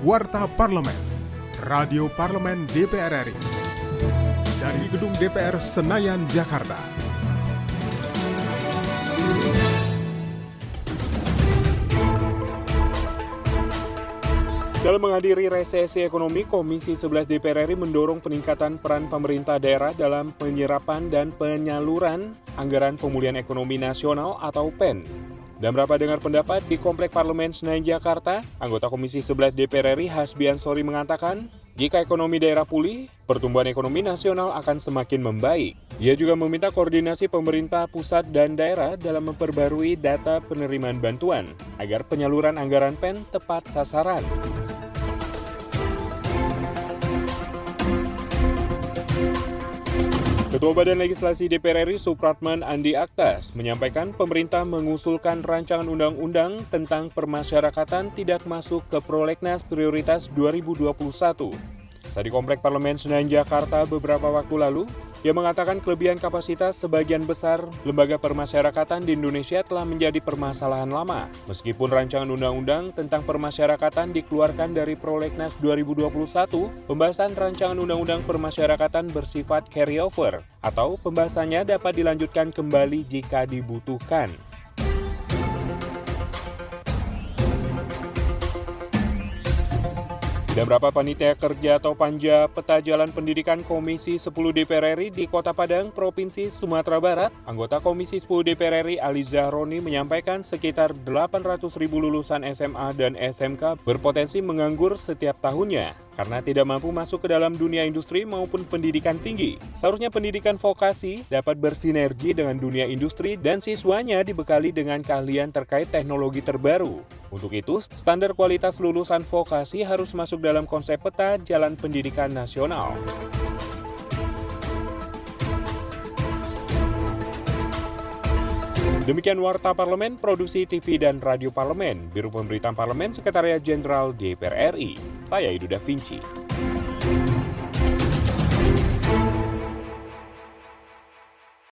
Warta Parlemen, Radio Parlemen DPR RI. Dari Gedung DPR Senayan, Jakarta. Dalam menghadiri resesi ekonomi, Komisi 11 DPR RI mendorong peningkatan peran pemerintah daerah dalam penyerapan dan penyaluran anggaran pemulihan ekonomi nasional atau PEN. Dan berapa dengar pendapat di Komplek Parlemen Senayan Jakarta, anggota Komisi 11 DPR RI Hasbian Sori mengatakan, jika ekonomi daerah pulih, pertumbuhan ekonomi nasional akan semakin membaik. Ia juga meminta koordinasi pemerintah pusat dan daerah dalam memperbarui data penerimaan bantuan agar penyaluran anggaran PEN tepat sasaran. Ketua Badan Legislasi DPR RI Supratman Andi Aktas menyampaikan pemerintah mengusulkan rancangan undang-undang tentang permasyarakatan tidak masuk ke prolegnas prioritas 2021. Saat di Komplek Parlemen Senayan Jakarta beberapa waktu lalu, ia mengatakan kelebihan kapasitas sebagian besar lembaga permasyarakatan di Indonesia telah menjadi permasalahan lama. Meskipun rancangan undang-undang tentang permasyarakatan dikeluarkan dari prolegnas 2021, pembahasan rancangan undang-undang permasyarakatan bersifat carryover atau pembahasannya dapat dilanjutkan kembali jika dibutuhkan. Tidak berapa panitia kerja atau panja peta jalan pendidikan Komisi 10 DPR RI di Kota Padang, Provinsi Sumatera Barat, anggota Komisi 10 DPR RI Ali Zahroni menyampaikan sekitar 800 ribu lulusan SMA dan SMK berpotensi menganggur setiap tahunnya karena tidak mampu masuk ke dalam dunia industri maupun pendidikan tinggi. Seharusnya pendidikan vokasi dapat bersinergi dengan dunia industri dan siswanya dibekali dengan keahlian terkait teknologi terbaru. Untuk itu, standar kualitas lulusan vokasi harus masuk dalam konsep peta jalan pendidikan nasional. Demikian Warta Parlemen, Produksi TV dan Radio Parlemen, Biro Pemberitaan Parlemen, Sekretariat Jenderal DPR RI. Saya Idu Da Vinci.